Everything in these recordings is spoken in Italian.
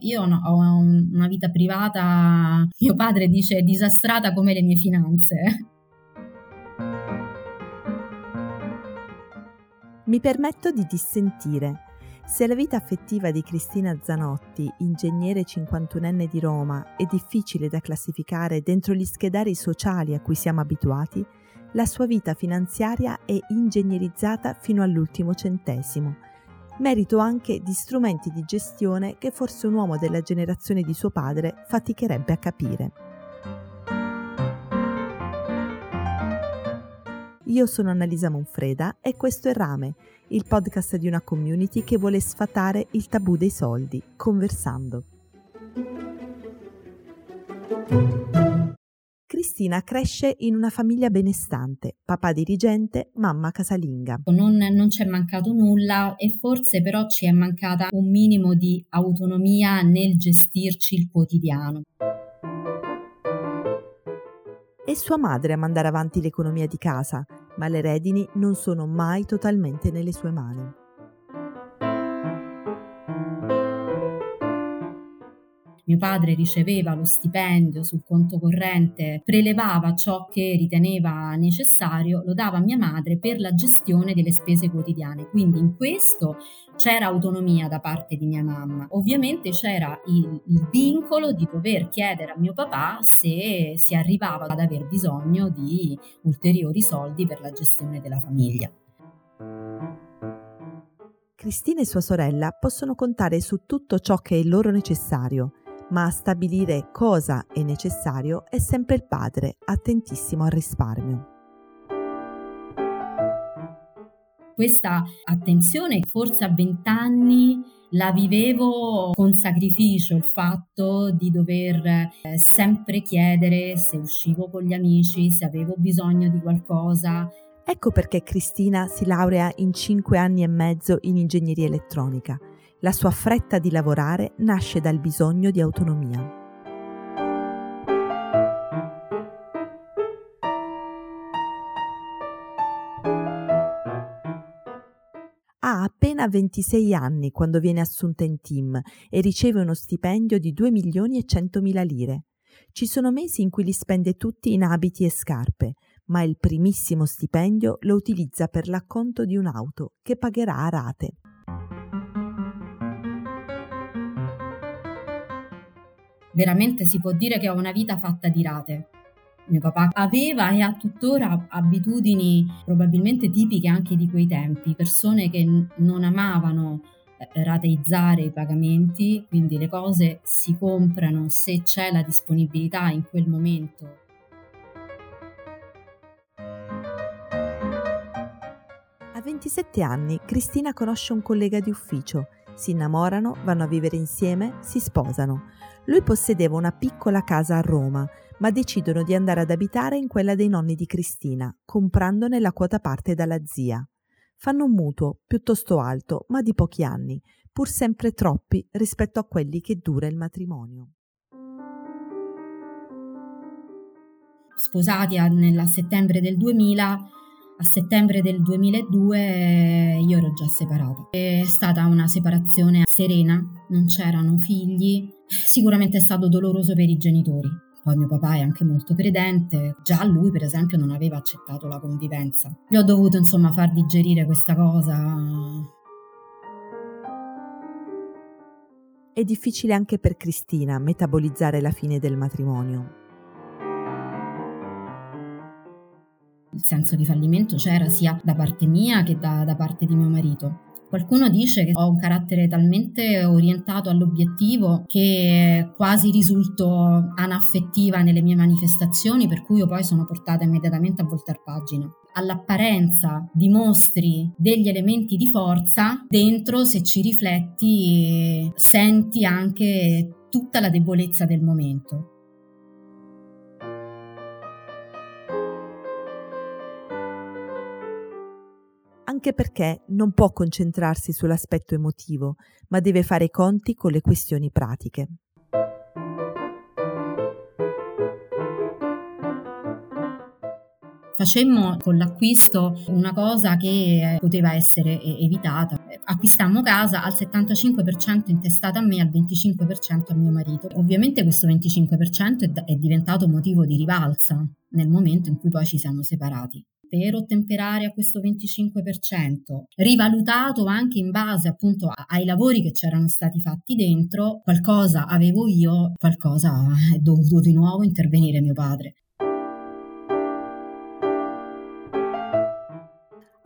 Io no, ho una vita privata, mio padre dice disastrata come le mie finanze. Mi permetto di dissentire. Se la vita affettiva di Cristina Zanotti, ingegnere 51enne di Roma, è difficile da classificare dentro gli schedari sociali a cui siamo abituati, la sua vita finanziaria è ingegnerizzata fino all'ultimo centesimo merito anche di strumenti di gestione che forse un uomo della generazione di suo padre faticherebbe a capire. Io sono Annalisa Monfreda e questo è Rame, il podcast di una community che vuole sfatare il tabù dei soldi, conversando. Cristina cresce in una famiglia benestante, papà dirigente, mamma casalinga. Non, non c'è mancato nulla e forse però ci è mancata un minimo di autonomia nel gestirci il quotidiano. È sua madre a mandare avanti l'economia di casa, ma le redini non sono mai totalmente nelle sue mani. Mio padre riceveva lo stipendio sul conto corrente, prelevava ciò che riteneva necessario, lo dava a mia madre per la gestione delle spese quotidiane. Quindi in questo c'era autonomia da parte di mia mamma. Ovviamente c'era il, il vincolo di dover chiedere a mio papà se si arrivava ad aver bisogno di ulteriori soldi per la gestione della famiglia. Cristina e sua sorella possono contare su tutto ciò che è loro necessario ma a stabilire cosa è necessario è sempre il padre, attentissimo al risparmio. Questa attenzione forse a vent'anni la vivevo con sacrificio il fatto di dover eh, sempre chiedere se uscivo con gli amici, se avevo bisogno di qualcosa. Ecco perché Cristina si laurea in cinque anni e mezzo in ingegneria elettronica la sua fretta di lavorare nasce dal bisogno di autonomia. Ha appena 26 anni quando viene assunta in team e riceve uno stipendio di 2 milioni e 100 mila lire. Ci sono mesi in cui li spende tutti in abiti e scarpe, ma il primissimo stipendio lo utilizza per l'acconto di un'auto che pagherà a rate. Veramente si può dire che ho una vita fatta di rate. Mio papà aveva e ha tuttora abitudini probabilmente tipiche anche di quei tempi, persone che non amavano eh, rateizzare i pagamenti, quindi le cose si comprano se c'è la disponibilità in quel momento. A 27 anni Cristina conosce un collega di ufficio, si innamorano, vanno a vivere insieme, si sposano. Lui possedeva una piccola casa a Roma, ma decidono di andare ad abitare in quella dei nonni di Cristina, comprandone la quota parte dalla zia. Fanno un mutuo piuttosto alto, ma di pochi anni, pur sempre troppi rispetto a quelli che dura il matrimonio. Sposati nel settembre del 2000, a settembre del 2002 io ero già separata. È stata una separazione serena, non c'erano figli, sicuramente è stato doloroso per i genitori. Poi mio papà è anche molto credente, già lui per esempio non aveva accettato la convivenza. Gli ho dovuto insomma far digerire questa cosa. È difficile anche per Cristina metabolizzare la fine del matrimonio. Il senso di fallimento c'era sia da parte mia che da, da parte di mio marito. Qualcuno dice che ho un carattere talmente orientato all'obiettivo che quasi risulto anaffettiva nelle mie manifestazioni, per cui io poi sono portata immediatamente a voltare pagina. All'apparenza dimostri degli elementi di forza, dentro se ci rifletti senti anche tutta la debolezza del momento. Anche perché non può concentrarsi sull'aspetto emotivo, ma deve fare i conti con le questioni pratiche. Facemmo con l'acquisto una cosa che poteva essere evitata. Acquistammo casa al 75% intestata a me e al 25% a mio marito. Ovviamente questo 25% è diventato motivo di rivalsa nel momento in cui poi ci siamo separati per ottemperare a questo 25%, rivalutato anche in base appunto ai lavori che c'erano stati fatti dentro, qualcosa avevo io, qualcosa è dovuto di nuovo intervenire mio padre.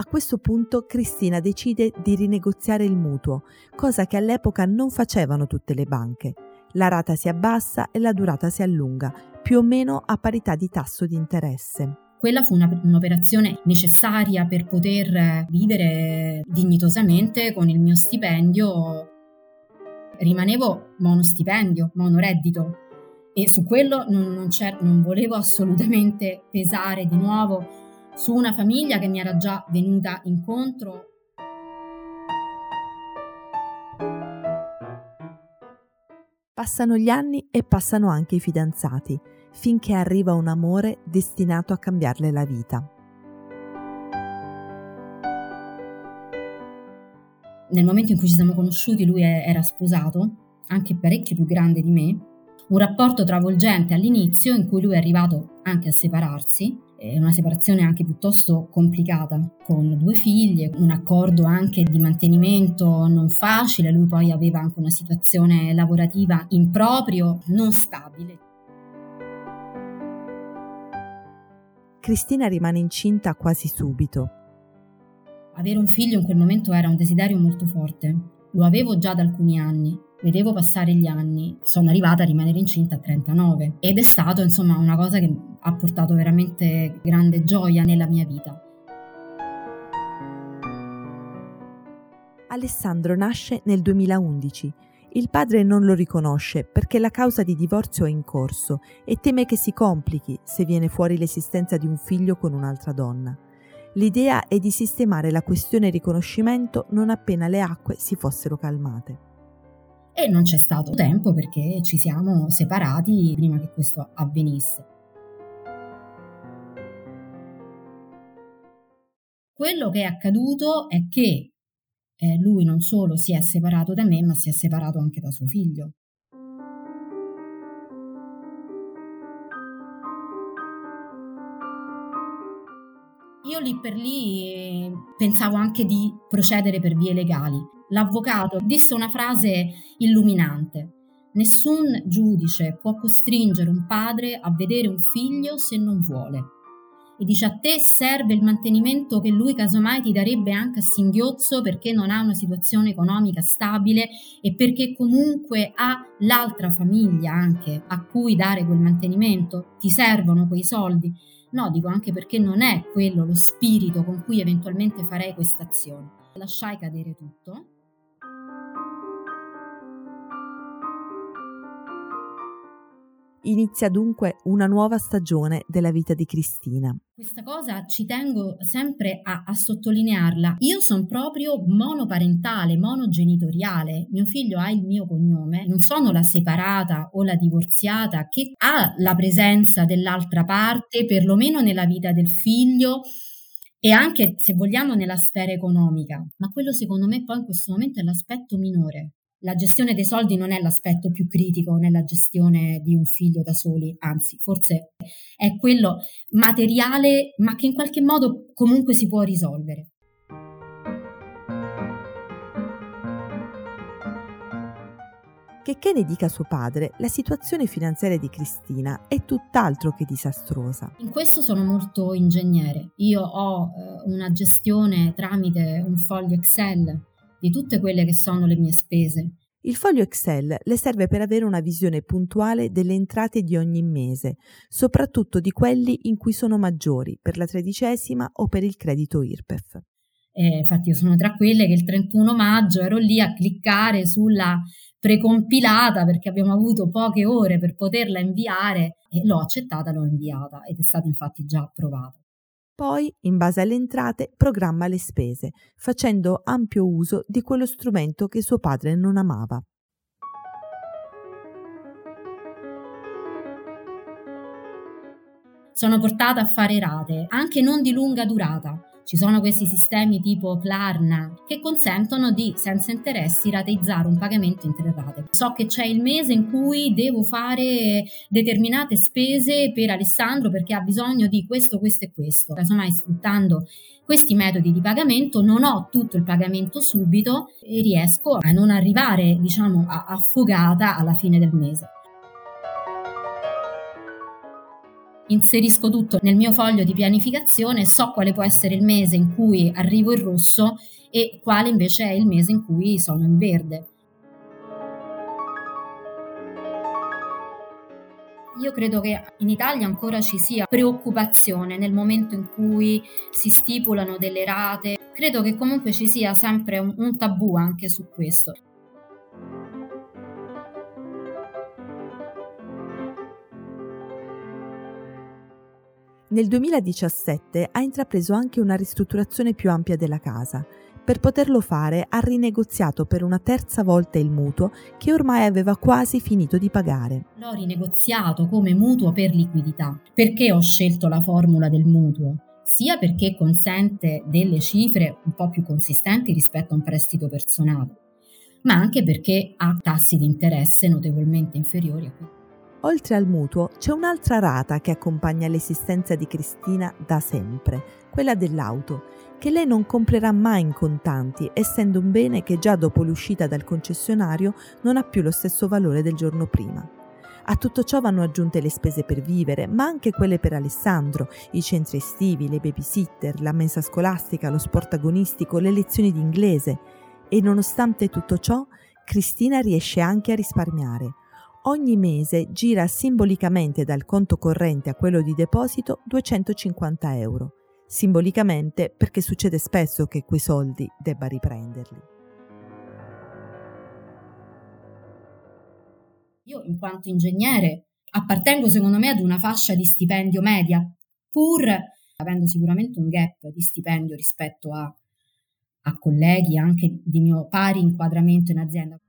A questo punto Cristina decide di rinegoziare il mutuo, cosa che all'epoca non facevano tutte le banche. La rata si abbassa e la durata si allunga, più o meno a parità di tasso di interesse. Quella fu una, un'operazione necessaria per poter vivere dignitosamente con il mio stipendio. Rimanevo monostipendio, monoreddito e su quello non, non, non volevo assolutamente pesare di nuovo su una famiglia che mi era già venuta incontro. Passano gli anni e passano anche i fidanzati finché arriva un amore destinato a cambiarle la vita. Nel momento in cui ci siamo conosciuti lui era sposato, anche parecchio più grande di me, un rapporto travolgente all'inizio in cui lui è arrivato anche a separarsi, una separazione anche piuttosto complicata, con due figlie, un accordo anche di mantenimento non facile, lui poi aveva anche una situazione lavorativa improprio, non stabile. Cristina rimane incinta quasi subito. Avere un figlio in quel momento era un desiderio molto forte. Lo avevo già da alcuni anni. Vedevo passare gli anni. Sono arrivata a rimanere incinta a 39 ed è stato insomma una cosa che ha portato veramente grande gioia nella mia vita. Alessandro nasce nel 2011 il padre non lo riconosce perché la causa di divorzio è in corso e teme che si complichi se viene fuori l'esistenza di un figlio con un'altra donna. L'idea è di sistemare la questione riconoscimento non appena le acque si fossero calmate. E non c'è stato tempo perché ci siamo separati prima che questo avvenisse. Quello che è accaduto è che eh, lui non solo si è separato da me, ma si è separato anche da suo figlio. Io lì per lì eh, pensavo anche di procedere per vie legali. L'avvocato disse una frase illuminante. Nessun giudice può costringere un padre a vedere un figlio se non vuole e dice a te serve il mantenimento che lui casomai ti darebbe anche a singhiozzo perché non ha una situazione economica stabile e perché comunque ha l'altra famiglia anche a cui dare quel mantenimento, ti servono quei soldi. No, dico anche perché non è quello lo spirito con cui eventualmente farei questa azione. Lasciai cadere tutto Inizia dunque una nuova stagione della vita di Cristina. Questa cosa ci tengo sempre a, a sottolinearla. Io sono proprio monoparentale, monogenitoriale. Mio figlio ha il mio cognome, non sono la separata o la divorziata che ha la presenza dell'altra parte, perlomeno nella vita del figlio e anche se vogliamo nella sfera economica. Ma quello secondo me poi in questo momento è l'aspetto minore la gestione dei soldi non è l'aspetto più critico nella gestione di un figlio da soli, anzi, forse è quello materiale, ma che in qualche modo comunque si può risolvere. Che ne dica suo padre, la situazione finanziaria di Cristina è tutt'altro che disastrosa. In questo sono molto ingegnere. Io ho eh, una gestione tramite un foglio Excel di tutte quelle che sono le mie spese. Il foglio Excel le serve per avere una visione puntuale delle entrate di ogni mese, soprattutto di quelli in cui sono maggiori, per la tredicesima o per il credito IRPEF. Eh, infatti io sono tra quelle che il 31 maggio ero lì a cliccare sulla precompilata perché abbiamo avuto poche ore per poterla inviare e l'ho accettata, l'ho inviata ed è stata infatti già approvata. Poi, in base alle entrate, programma le spese, facendo ampio uso di quello strumento che suo padre non amava. sono portata a fare rate, anche non di lunga durata. Ci sono questi sistemi tipo Klarna che consentono di, senza interessi, rateizzare un pagamento in tre rate. So che c'è il mese in cui devo fare determinate spese per Alessandro perché ha bisogno di questo, questo e questo. Casomai sfruttando questi metodi di pagamento non ho tutto il pagamento subito e riesco a non arrivare, diciamo, affogata alla fine del mese. Inserisco tutto nel mio foglio di pianificazione, so quale può essere il mese in cui arrivo in rosso e quale invece è il mese in cui sono in verde. Io credo che in Italia ancora ci sia preoccupazione nel momento in cui si stipulano delle rate. Credo che comunque ci sia sempre un, un tabù anche su questo. Nel 2017 ha intrapreso anche una ristrutturazione più ampia della casa. Per poterlo fare ha rinegoziato per una terza volta il mutuo che ormai aveva quasi finito di pagare. L'ho rinegoziato come mutuo per liquidità. Perché ho scelto la formula del mutuo? Sia perché consente delle cifre un po' più consistenti rispetto a un prestito personale, ma anche perché ha tassi di interesse notevolmente inferiori a quelli Oltre al mutuo c'è un'altra rata che accompagna l'esistenza di Cristina da sempre, quella dell'auto, che lei non comprerà mai in contanti, essendo un bene che già dopo l'uscita dal concessionario non ha più lo stesso valore del giorno prima. A tutto ciò vanno aggiunte le spese per vivere, ma anche quelle per Alessandro, i centri estivi, le babysitter, la mensa scolastica, lo sport agonistico, le lezioni di inglese. E nonostante tutto ciò, Cristina riesce anche a risparmiare ogni mese gira simbolicamente dal conto corrente a quello di deposito 250 euro. Simbolicamente perché succede spesso che quei soldi debba riprenderli. Io in quanto ingegnere appartengo secondo me ad una fascia di stipendio media, pur avendo sicuramente un gap di stipendio rispetto a, a colleghi anche di mio pari inquadramento in azienda.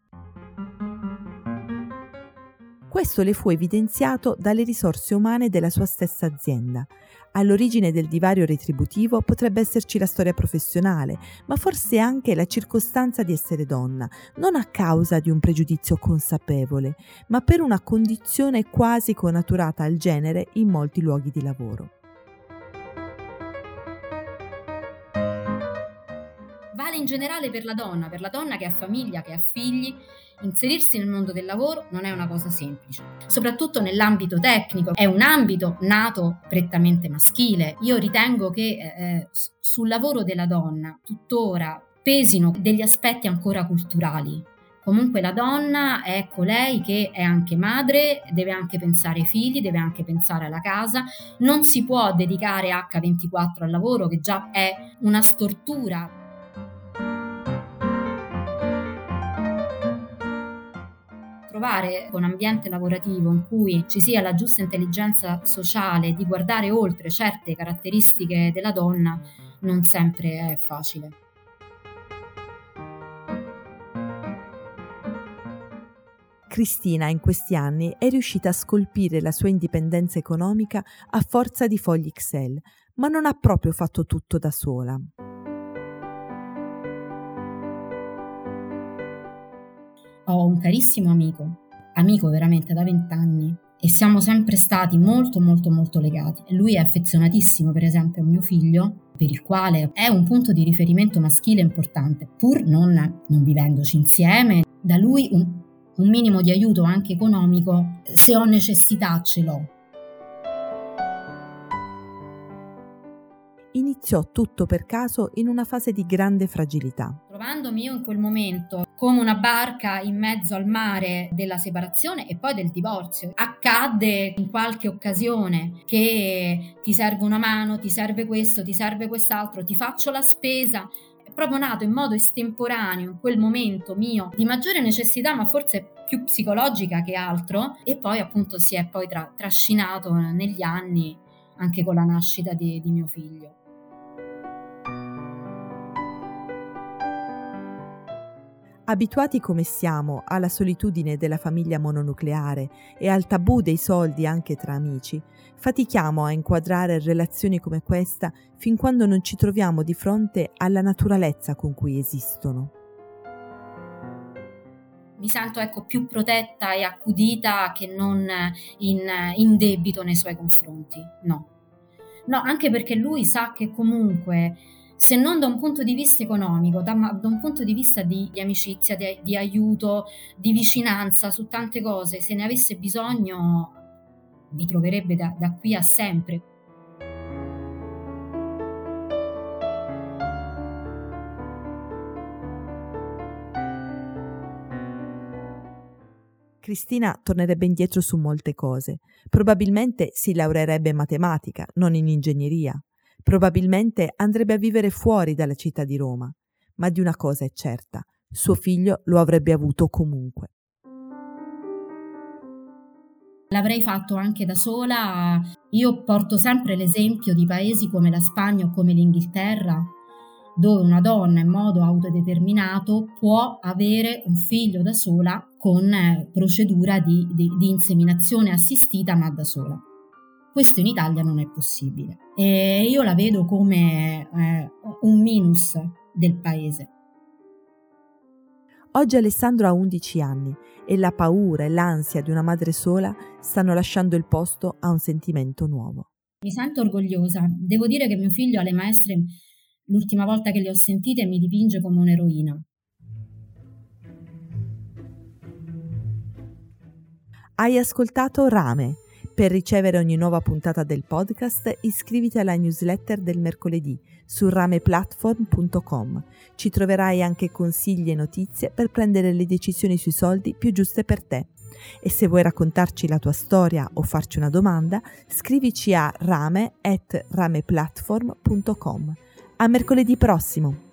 Questo le fu evidenziato dalle risorse umane della sua stessa azienda. All'origine del divario retributivo potrebbe esserci la storia professionale, ma forse anche la circostanza di essere donna, non a causa di un pregiudizio consapevole, ma per una condizione quasi connaturata al genere in molti luoghi di lavoro. Vale in generale per la donna, per la donna che ha famiglia, che ha figli, inserirsi nel mondo del lavoro non è una cosa semplice, soprattutto nell'ambito tecnico, è un ambito nato prettamente maschile. Io ritengo che eh, eh sul lavoro della donna tuttora pesino degli aspetti ancora culturali. Comunque la donna è colei che è anche madre, deve anche pensare ai figli, deve anche pensare alla casa, non si può dedicare H24 al lavoro che già è una stortura trovare un ambiente lavorativo in cui ci sia la giusta intelligenza sociale di guardare oltre certe caratteristiche della donna non sempre è facile. Cristina in questi anni è riuscita a scolpire la sua indipendenza economica a forza di fogli Excel, ma non ha proprio fatto tutto da sola. Ho un carissimo amico, amico veramente da vent'anni, e siamo sempre stati molto molto molto legati. Lui è affezionatissimo per esempio a mio figlio, per il quale è un punto di riferimento maschile importante, pur non, non vivendoci insieme. Da lui un, un minimo di aiuto anche economico, se ho necessità ce l'ho. Iniziò tutto per caso in una fase di grande fragilità. Trovandomi io in quel momento come una barca in mezzo al mare della separazione e poi del divorzio. Accadde in qualche occasione che ti serve una mano, ti serve questo, ti serve quest'altro, ti faccio la spesa. È proprio nato in modo estemporaneo in quel momento mio di maggiore necessità, ma forse più psicologica che altro, e poi appunto si è poi tra- trascinato negli anni anche con la nascita di, di mio figlio. Abituati come siamo alla solitudine della famiglia mononucleare e al tabù dei soldi anche tra amici, fatichiamo a inquadrare relazioni come questa fin quando non ci troviamo di fronte alla naturalezza con cui esistono. Mi sento ecco, più protetta e accudita che non in, in debito nei suoi confronti. No. No, anche perché lui sa che comunque se non da un punto di vista economico, da, da un punto di vista di, di amicizia, di, di, aiuto, di vicinanza su tante cose, se ne avesse bisogno, mi troverebbe da, da qui a sempre. Cristina tornerebbe indietro su molte cose. Probabilmente si laureerebbe in matematica, non in ingegneria. Probabilmente andrebbe a vivere fuori dalla città di Roma, ma di una cosa è certa, suo figlio lo avrebbe avuto comunque. L'avrei fatto anche da sola. Io porto sempre l'esempio di paesi come la Spagna o come l'Inghilterra, dove una donna in modo autodeterminato può avere un figlio da sola con eh, procedura di, di, di inseminazione assistita, ma da sola. Questo in Italia non è possibile e io la vedo come eh, un minus del paese. Oggi Alessandro ha 11 anni e la paura e l'ansia di una madre sola stanno lasciando il posto a un sentimento nuovo. Mi sento orgogliosa. Devo dire che mio figlio alle maestre, l'ultima volta che le ho sentite, mi dipinge come un'eroina. Hai ascoltato Rame per ricevere ogni nuova puntata del podcast iscriviti alla newsletter del mercoledì su rameplatform.com. Ci troverai anche consigli e notizie per prendere le decisioni sui soldi più giuste per te. E se vuoi raccontarci la tua storia o farci una domanda, scrivici a rame.rameplatform.com. A mercoledì prossimo!